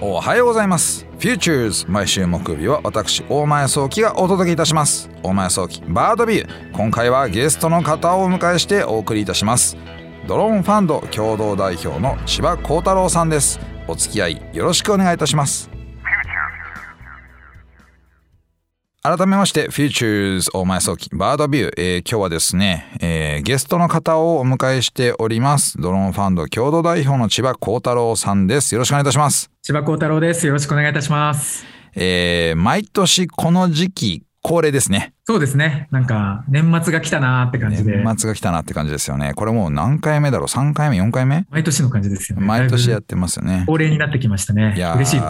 おはようございます。Futures 毎週木曜日は私大前早期がお届けいたします。大前早期バードビュー今回はゲストの方をお迎えしてお送りいたします。ドローンファンド共同代表の千葉幸太郎さんです。お付き合いよろしくお願いいたします。改めまして Futures 大前早期バードビュー、えー今日はですね、えーゲストの方をお迎えしております。ドローンファンド共同代表の千葉幸太郎さんです。よろしくお願いいたします。千葉幸太郎です。よろしくお願いいたします。えー毎年この時期恒例ですね。そうですね。なんか、年末が来たなーって感じで、年末が来たなって感じですよね。これもう何回目だろう ?3 回目 ?4 回目？毎年の感じですよね。毎年やってますよねぶ。恒例になってきましたね。いやー嬉しい。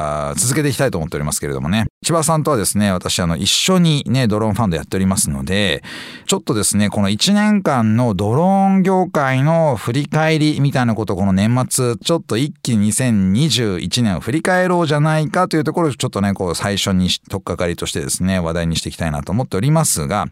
続けていきたいと思っておりますけれどもね。千葉さんとはですね、私あの一緒にね、ドローンファンドやっておりますので、ちょっとですね、この1年間のドローン業界の振り返りみたいなことをこの年末、ちょっと一気に2021年を振り返ろうじゃないかというところをちょっとね、こう最初に取っかかりとしてですね、話題にしていきたいなと思っておりますが、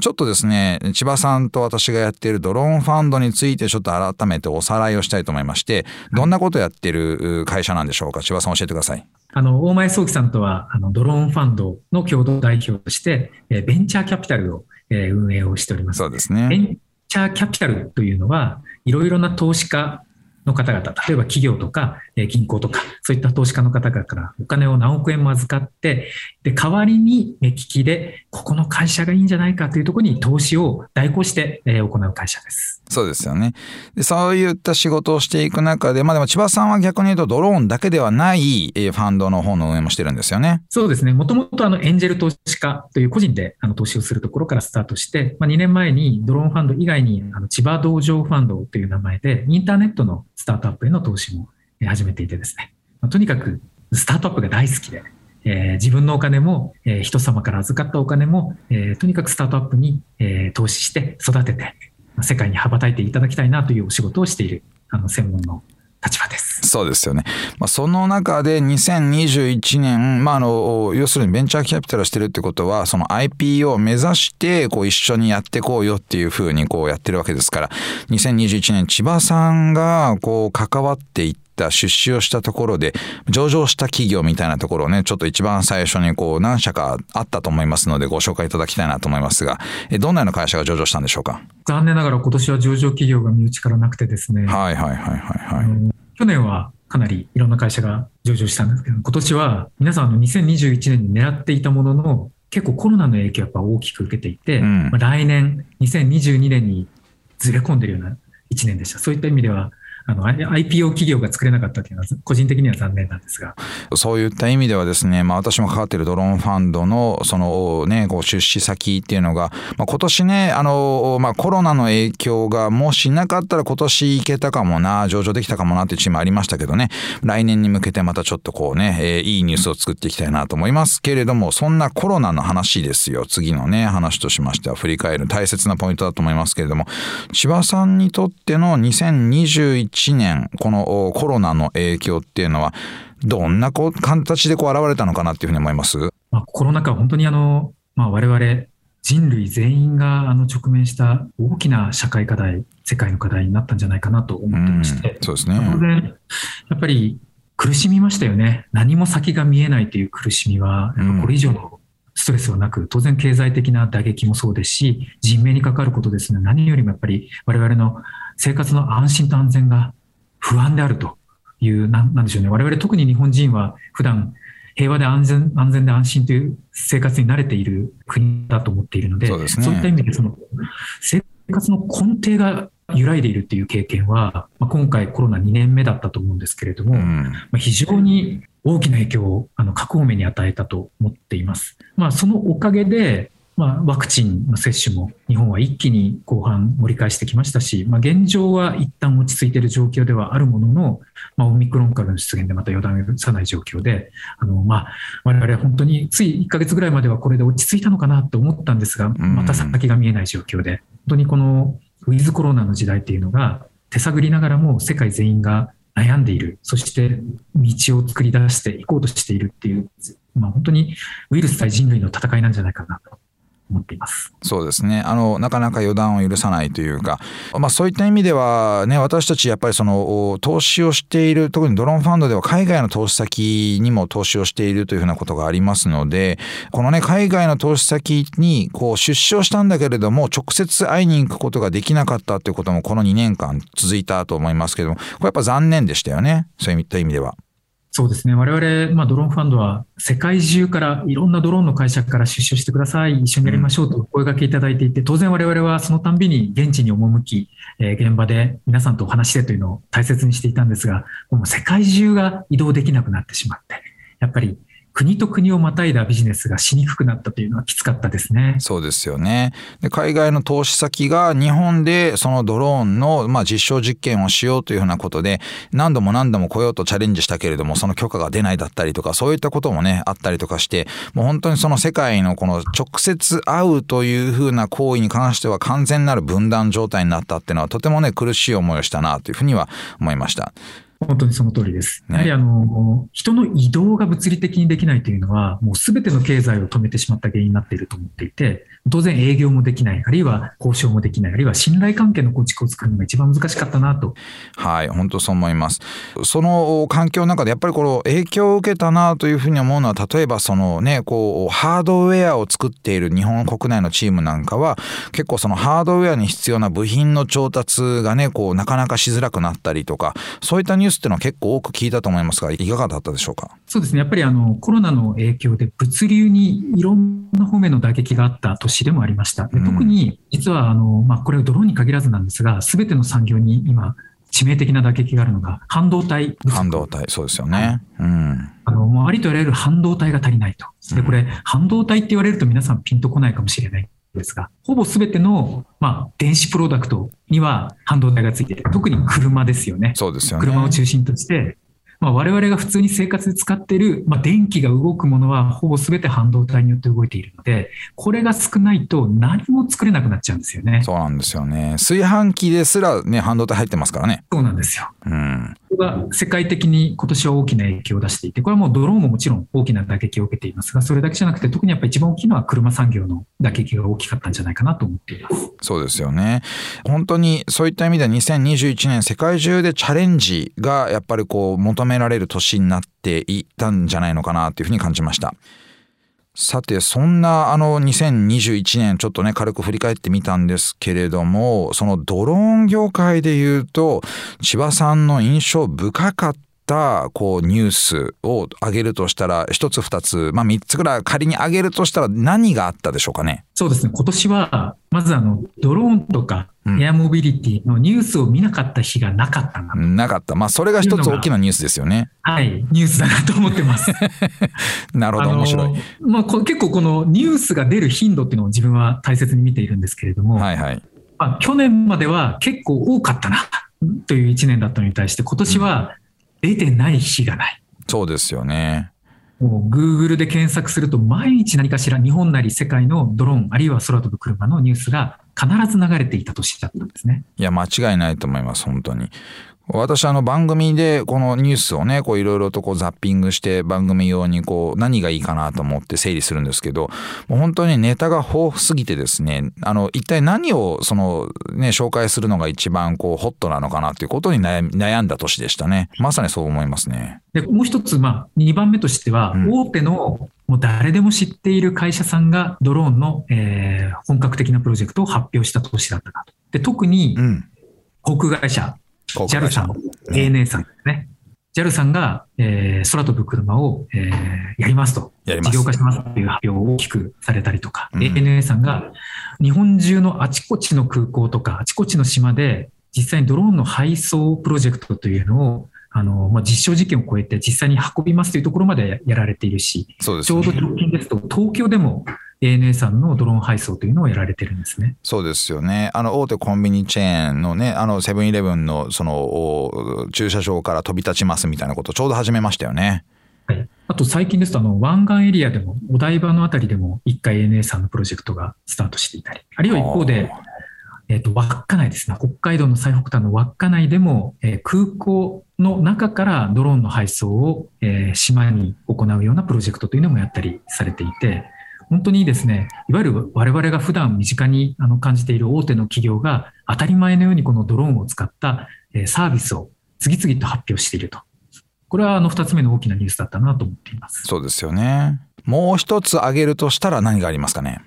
ちょっとですね、千葉さんと私がやっているドローンファンドについてちょっと改めておさらいをしたいと思いまして、どんなことをやっているう会社なんでしょうか？千葉さん教えてください。あの、大前早期さんとは、あの、ドローンファンドの共同代表として、えーベンチャーキャピタルを、えー運営をしております。そうですベね。ンチャーキャピタルというのは、いろいろな投資家の方々、例えば企業とか、えー銀行とか、そういった投資家の方々からお金を何億円も預かって、で、代わりに目利きで、ここの会社がいいんじゃないかというところに投資を代行して、えー行う会社です。そうですよね。で、そういった仕事をしていく中で、まあでも千葉さんは逆に言うとドローンだけではないえーファンドの方の運営もしてるんですよね。そうですね。もともとあのエンジェル投資家という個人であの投資をするところからスタートして、まあ、2年前にドローンファンド以外にあの千葉道場ファンドという名前でインターネットのスタートアップへの投資もえー始めていてですね。とにかくスタートアップが大好きで、え自分のお金も、え人様から預かったお金も、えとにかくスタートアップに、え投資して育てて、世界に羽ばたいていただきたいなというお仕事をしているあの専門の立場です。そうですよね。まあ、その中で2021年、まあ、あの、要するにベンチャーキャピタルをしてるってことは、その IPO を目指して、こう一緒にやってこうよっていうふうにこうやってるわけですから、2021年千葉さんがこう関わっていった出資をしたところで、上場した企業みたいなところをね、ちょっと一番最初にこう何社かあったと思いますので、ご紹介いただきたいなと思いますが、えどんなような会社が上場したんでしょうか？残念ながら今年は上場企業が身内からなくてですね。はいはいはいはいはい。あの去年はかなりいろんな会社が上場したんですけど、今年は皆さんあの2021年に狙っていたものの、結構コロナの影響をやっぱ大きく受けていて、うんまあ来年、2022年にずれ込んでるような1年でした。そういった意味では、あの IPO 企業が作れなかったというのは個人的には残念なんですが、そういった意味ではですね、まあ私も関わっているドローンファンドのそのね、こう出資先っていうのが、まあ今年ね、あの、まあコロナの影響がもしなかったら今年行けたかもな、上場できたかもなっていうチームありましたけどね、来年に向けてまたちょっとこうね、えーいいニュースを作っていきたいなと思いますけれども、そんなコロナの話ですよ。次のね、話としましては振り返る大切なポイントだと思いますけれども、千葉さんにとっての2021年、このおコロナの影響っていうのは、どんなこう形でこう現れたのかなっていうふうに思います？まあ、コロナ禍は本当にあの、まあ、我々人類全員があの直面した大きな社会課題、世界の課題になったんじゃないかなと思ってまして、そうです当ね。然、やっぱり苦しみましたよね。何も先が見えないという苦しみは、うんこれ以上のストレスはなく、当然経済的な打撃もそうですし、人命に関わることですね。何よりもやっぱり我々の生活の安心と安全が不安であるという、なんでしょうね。我々特に日本人は普段平和で安全、安全で安心という生活に慣れている国だと思っているので、そうですねいった意味でその生活の根底が揺らいでいるっていう経験は、まあ、今回コロナ2年目だったと思うんですけれども、うんまあ、非常に大きな影響をあの各方面に与えたと思っています。まあ、そのおかげで、まあ、ワクチンの接種も日本は一気に後半盛り返してきましたし、まあ、現状は一旦落ち着いている状況ではあるものの、まあ、オミクロン株の出現でまた予断を許さない状況で、あのまあ我々は本当につい1ヶ月ぐらいまではこれで落ち着いたのかなと思ったんですが、んまた先が見えない状況で、本当にこのウィズコロナの時代っていうのが、手探りながらも世界全員が悩んでいる、そして道を作り出していこうとしているっていう、まあ、本当にウイルス対人類の戦いなんじゃないかなと。思っています。そうですね。あの、なかなか予断を許さないというか、まあそういった意味ではね、私たちやっぱりその投資をしている、特にドローンファンドでは海外の投資先にも投資をしているというふうなことがありますので、このね、海外の投資先にこう出資をしたんだけれども、直接会いに行くことができなかったということもこの2年間続いたと思いますけども、これやっぱ残念でしたよね。そういった意味では。そうですね。我々、まあ、ドローンファンドは世界中からいろんなドローンの会社から出資してください、一緒にやりましょうと声掛けいただいていて、当然我々はそのたんびに現地に赴き、えー、現場で皆さんとお話してというのを大切にしていたんですが、もう世界中が移動できなくなってしまって、やっぱり国と国をまたいだビジネスがしにくくなったというのはきつかったですね。そうですよね。で海外の投資先が日本でそのドローンのまあ実証実験をしようというふうなことで何度も何度も来ようとチャレンジしたけれどもその許可が出ないだったりとかそういったこともねあったりとかしてもう本当にその世界のこの直接会うというふうな行為に関しては完全なる分断状態になったっていうのはとてもね苦しい思いをしたなというふうには思いました。本当にその通りです。やはりあの、人の移動が物理的にできないというのは、もうすべての経済を止めてしまった原因になっていると思っていて、当然営業もできない、あるいは交渉もできない、あるいは信頼関係の構築を作るのが一番難しかったなと。はい、本当そう思います。その環境の中でやっぱりこの影響を受けたなというふうに思うのは、例えばそのね、こう、ハードウェアを作っている日本国内のチームなんかは、結構そのハードウェアに必要な部品の調達がね、こう、なかなかしづらくなったりとか、そういったニュースっていうのは結構多く聞いたと思いますが、いかがだったでしょうか？そうですね。やっぱりあの、コロナの影響で物流にいろんな方面の打撃があった年でもありました。で特に実はあの、まあ、これはドローンに限らずなんですが、すべての産業に今、致命的な打撃があるのが半導体半導体、そうですよね。うん。あの、もうありとあらゆる半導体が足りないと。で、これ、半導体って言われると皆さんピンとこないかもしれないんですが、ほぼすべての、まあ、電子プロダクトには半導体がついて。特に車ですよね。そうですよね。車を中心として、まあ、我々が普通に生活で使っている、まあ、電気が動くものはほぼ全て半導体によって動いているので、これが少ないと何も作れなくなっちゃうんですよね。そうなんですよね。炊飯器ですらね、半導体入ってますからね。そうなんですよ。うん。が世界的に今年は大きな影響を出していて、これはもうドローンももちろん大きな打撃を受けていますが、それだけじゃなくて、特にやっぱり一番大きいのは車産業の打撃が大きかったんじゃないかなと思っています。そうですよね。本当にそういった意味では2021年世界中でチャレンジがやっぱりこう求められる年になっていたんじゃないのかなというふうに感じました。さて、そんなあの2021年ちょっとね、軽く振り返ってみたんですけれども、そのドローン業界で言うと、千葉さんの印象深かったこうニュースを挙げるとしたら、一つ二つ、まあ三つぐらい仮に挙げるとしたら何があったでしょうかね？そうですね。今年は、まずあの、ドローンとかエアモビリティのニュースを見なかった日がなかったな、うん、なかった。まあ、それが一つ大きなニュースですよね。はい、ニュースだなと思ってます。なるほど、面白い。まあ、結構このニュースが出る頻度っていうのを自分は大切に見ているんですけれども、はいはい。まあ、去年までは結構多かったなという1年だったのに対して、今年は出てない日がない。うん、そうですよね。もう Google で検索すると毎日何かしら日本なり世界のドローンあるいは空飛ぶ車のニュースが必ず流れていた年だったんですね。いや、間違いないと思います、本当に。私あの番組でこのニュースをねこういろいろとこうザッピングして番組用にこう何がいいかなと思って整理するんですけどもう本当にネタが豊富すぎてですねあの一体何をそのね紹介するのが一番こうホットなのかなということに悩んだ年でしたね。まさにそう思いますね。でもう一つまあ2番目としては、大手のもう誰でも知っている会社さんがドローンの、えー、本格的なプロジェクトを発表した年だったなと。で特に航空会社 JAL さん、ANA さんですね。JAL さんが、えー、空飛ぶ車を、えー、やりますと。事業化しますという発表を大きくされたりとか、うん、ANA さんが日本中のあちこちの空港とか、あちこちの島で実際にドローンの配送プロジェクトというのをあの、まあ、実証実験を超えて実際に運びますというところまでやられているし、ね、ちょうど直近ですと東京でも ANA さんのドローン配送というのをやられてるんですね。そうですよね。あの大手コンビニチェーンのね、あのセブンイレブンのその駐車場から飛び立ちますみたいなことをちょうど始めましたよね。はい。あと最近ですとあの湾岸エリアでもお台場のあたりでも一回 ANA さんのプロジェクトがスタートしていたり、あるいは一方で。えっ、ー、と、稚内ですね。北海道の最北端の稚内でも、えー、空港の中からドローンの配送を、えー、島に行うようなプロジェクトというのもやったりされていて、本当にですね、いわゆる我々が普段身近にあの感じている大手の企業が当たり前のようにこのドローンを使ったえサービスを次々と発表していると。これはあの2つ目の大きなニュースだったなと思っています。そうですよね。もう一つ挙げるとしたら何がありますかね？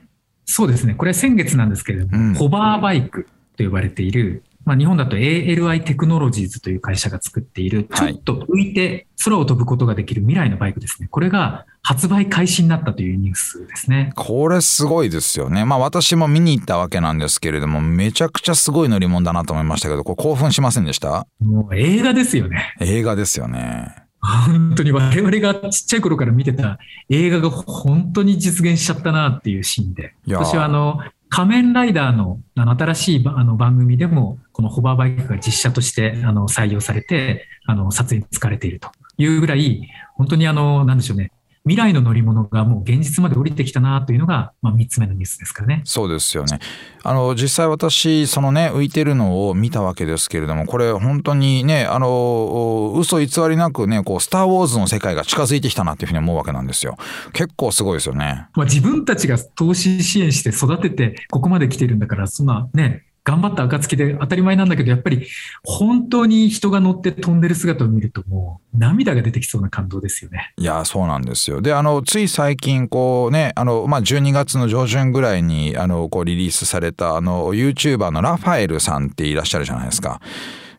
そうですね。これ先月なんですけれども、うん、ホバーバイクと呼ばれている、まあ、日本だと ALI テクノロジーズという会社が作っている、ちょっと浮いて空を飛ぶことができる未来のバイクですね。これが発売開始になったというニュースですね。これすごいですよね。まあ私も見に行ったわけなんですけれども、めちゃくちゃすごい乗り物だなと思いましたけど、これ興奮しませんでした？もう映画ですよね。映画ですよね。本当に我々がちっちゃい頃から見てた映画が本当に実現しちゃったなっていうシーンで。私はあの、仮面ライダーのあの新しいあの番組でも、このホバーバイクが実写としてあの採用されて、あの撮影に使われているというぐらい、本当にあの、なんでしょうね、未来の乗り物がもう現実まで降りてきたなというのが、まあ、3つ目のニュースですからね。そうですよね。あの実際私そのね浮いてるのを見たわけですけれどもこれ本当にねあの嘘偽りなくねこうスター・ウォーズの世界が近づいてきたなっていうふうに思うわけなんですよ。結構すごいですよね。まあ、自分たちが投資支援して育ててここまで来てるんだからそんなね頑張った暁で当たり前なんだけど、やっぱり本当に人が乗って飛んでる姿を見ると、もう涙が出てきそうな感動ですよね。いや、そうなんですよ。で、あの、つい最近、こうね、あの、まあ、12月の上旬ぐらいに、あの、こうリリースされた、あの、YouTuber のラファエルさんっていらっしゃるじゃないですか。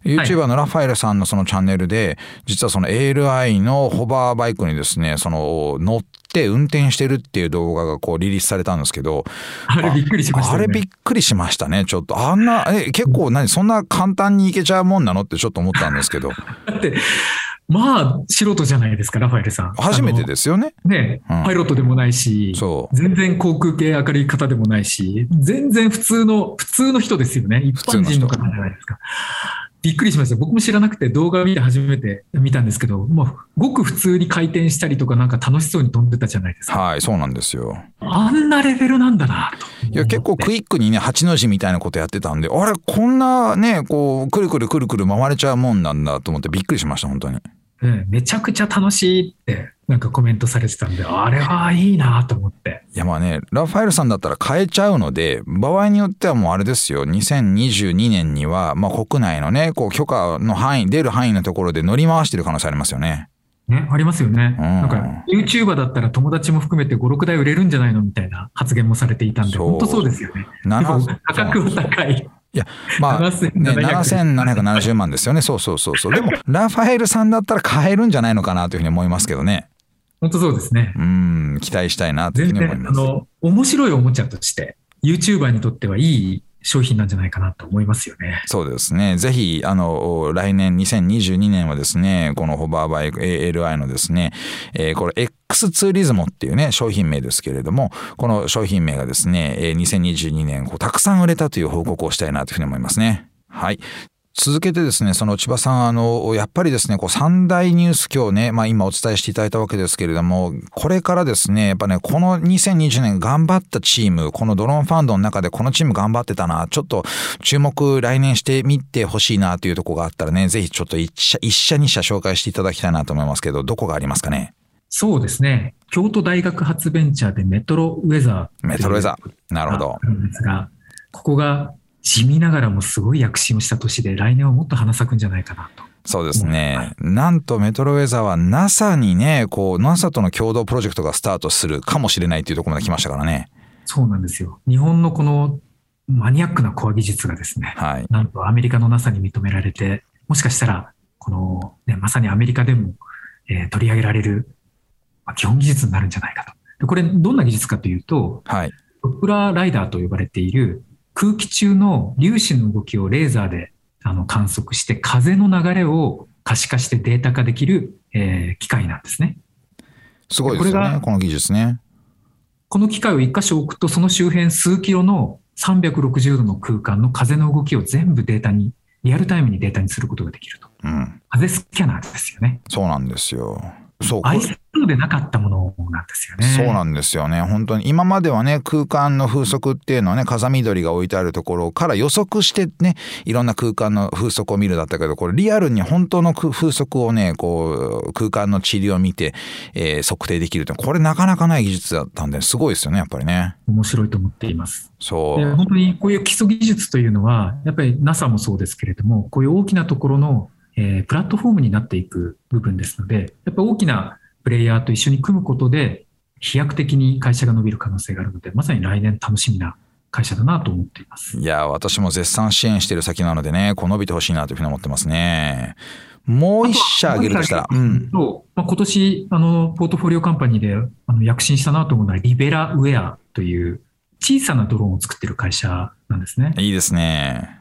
YouTuber のラファエルさんのそのチャンネルで、実はその ALI のホバーバイクにですね、その乗って運転してるっていう動画がこうリリースされたんですけど、あれびっくりしましたね。あれびっくりしましたね、ちょっと。あんな、え、結構何、そんな簡単にいけちゃうもんなの？ってちょっと思ったんですけど。だって、まあ、素人じゃないですか、ラファエルさん。初めてですよね。ね、うん、パイロットでもないし、全然航空系明るい方でもないし、全然普通の、普通の人ですよね。一般人の方じゃないですか。びっくりしました。僕も知らなくて動画見て初めて見たんですけど、もうごく普通に回転したりとかなんか楽しそうに飛んでたじゃないですか。はい、そうなんですよ。あんなレベルなんだなと。いや、結構クイックにね、8の字みたいなことやってたんで、あれ、こんなね、こう、くるくるくるくる回れちゃうもんなんだと思ってびっくりしました、本当に。うん、めちゃくちゃ楽しいってなんかコメントされてたんで、あれはいいなと思って。いやまあね、ラファエルさんだったら変えちゃうので、場合によってはもうあれですよ、2022年には、まあ国内のね、こう許可の範囲、出る範囲のところで乗り回してる可能性ありますよね。ね、ありますよね。うん、なんか、YouTuber だったら友達も含めて5、6台売れるんじゃないの？みたいな発言もされていたんで、本当そうですよね。価格は高い。いや、まあ、ね、7770万ですよね。そうそうそうそう。でも、ラファエルさんだったら買えるんじゃないのかなというふうに思いますけどね。本当そうですね。うん、期待したいなというふうに思います。あの、面白いおもちゃとして、YouTuber にとってはいい商品なんじゃないかなと思いますよね。そうですね。ぜひ、あの、来年2022年はですね、このホバーバイク ALI のですね、えー、これ X ツーリズモっていうね、商品名ですけれども、この商品名がですね、2022年こうたくさん売れたという報告をしたいなというふうに思いますね。はい。続けてですね、その千葉さん、あの、やっぱりですね、こう三大ニュース今日ね、まあ今お伝えしていただいたわけですけれども、これからですね、やっぱね、この2020年頑張ったチーム、このドローンファンドの中でこのチーム頑張ってたな、ちょっと注目来年してみてほしいなというとこがあったらね、ぜひちょっと一社、一社二社紹介していただきたいなと思いますけど、どこがありますかね？そうですね。京都大学発ベンチャーでメトロウェザー。メトロウェザー。なるほど。ですが、ここが地味ながらもすごい躍進をした年で、来年はもっと花咲くんじゃないかなと。そうですね。なんとメトロウェザーは NASA にね、こう、NASA との共同プロジェクトがスタートするかもしれないというところまで来ましたからね。そうなんですよ。日本のこのマニアックなコア技術がですね、はい、なんとアメリカの NASA に認められて、もしかしたら、この、ね、まさにアメリカでも、えー、取り上げられる、まあ、基本技術になるんじゃないかと。でこれ、どんな技術かというと、はい、ドップラーライダーと呼ばれている、空気中の粒子の動きをレーザーであの観測して風の流れを可視化してデータ化できる、えー、機械なんですね。すごいですね、この技術ね。この機械を一箇所置くとその周辺数キロの360度の空間の風の動きを全部データに、リアルタイムにデータにすることができると。うん、風スキャナーですよね。そうなんですよ。そう。アイスバーでなかったものなんですよね。そうなんですよね。本当に今まではね、空間の風速っていうのはね、風見鶏が置いてあるところから予測してね、いろんな空間の風速を見るだったけど、これリアルに本当の風速をね、こう、空間の塵を見て、えー、測定できるって、これなかなかない技術だったんで、すごいですよね、やっぱりね。面白いと思っています。そう。本当にこういう基礎技術というのは、やっぱり NASA もそうですけれども、こういう大きなところのえー、プラットフォームになっていく部分ですので、やっぱ大きなプレイヤーと一緒に組むことで、飛躍的に会社が伸びる可能性があるので、まさに来年楽しみな会社だなと思っています。いや、私も絶賛支援している先なのでね、こう伸びてほしいなというふうに思ってますね。もう一社挙げるとしたら。うん、まあ、今年、あの、ポートフォリオカンパニーであの躍進したなと思うのは、リベラウェアという小さなドローンを作ってる会社なんですね。いいですね。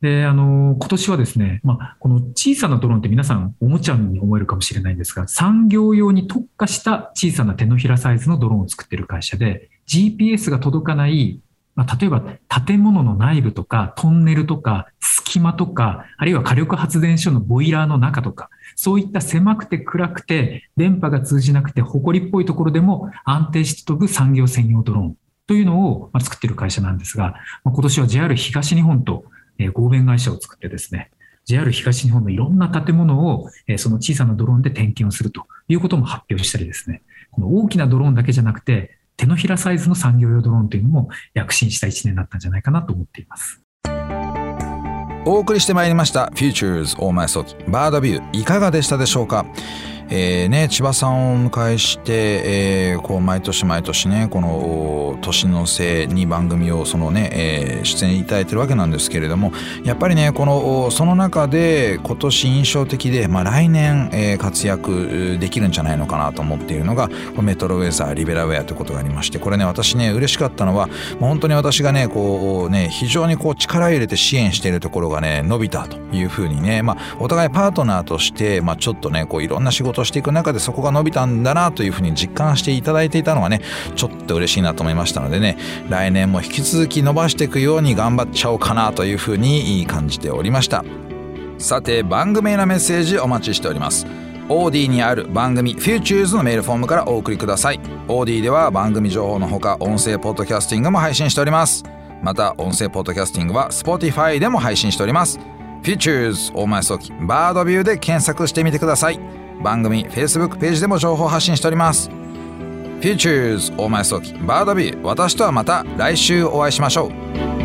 で、あの、今年はですね、まあ、この小さなドローンって皆さんおもちゃに思えるかもしれないんですが、産業用に特化した小さな手のひらサイズのドローンを作ってる会社で、GPS が届かない、まあ、例えば建物の内部とか、トンネルとか、隙間とか、あるいは火力発電所のボイラーの中とか、そういった狭くて暗くて、電波が通じなくて、埃っぽいところでも安定して飛ぶ産業専用ドローンというのを作ってる会社なんですが、今年は JR 東日本とえ合弁会社を作ってですね、JR 東日本のいろんな建物を、えその小さなドローンで点検をするということも発表したりですね、この大きなドローンだけじゃなくて、手のひらサイズの産業用ドローンというのも躍進した1年だったんじゃないかなと思っています。お送りしてまいりました Futures 大前早期バードビューいかがでしたでしょうか？えーね、千葉さんをお迎えして、えー、こう毎年毎年ねこの年の瀬に番組をそのね、えー、出演いただいてるわけなんですけれどもやっぱりねこのその中で今年印象的で、まあ、来年、えー、活躍できるんじゃないのかなと思っているのがメトロウェザーリベラウェアということがありましてこれね私ね嬉しかったのは本当に私がねこうね非常にこう力を入れて支援しているところがね伸びたというふうにね、まあ、お互いパートナーとして、まあ、ちょっとねこういろんな仕事していく中でそこが伸びたんだなというふうに実感していただいていたのはねちょっと嬉しいなと思いましたのでね来年も引き続き伸ばしていくように頑張っちゃおうかなというふうに感じておりました。さて番組へのメッセージお待ちしております。OD にある番組 Futures のメールフォームからお送りください。OD では番組情報のほか音声ポッドキャスティングも配信しております。また音声ポッドキャスティングは Spotify でも配信しております。Futures 大前早期バードビューで検索してみてください。番組 Facebook ページでも情報発信しております。Futures 大前早期バードビュー私とはまた来週お会いしましょう。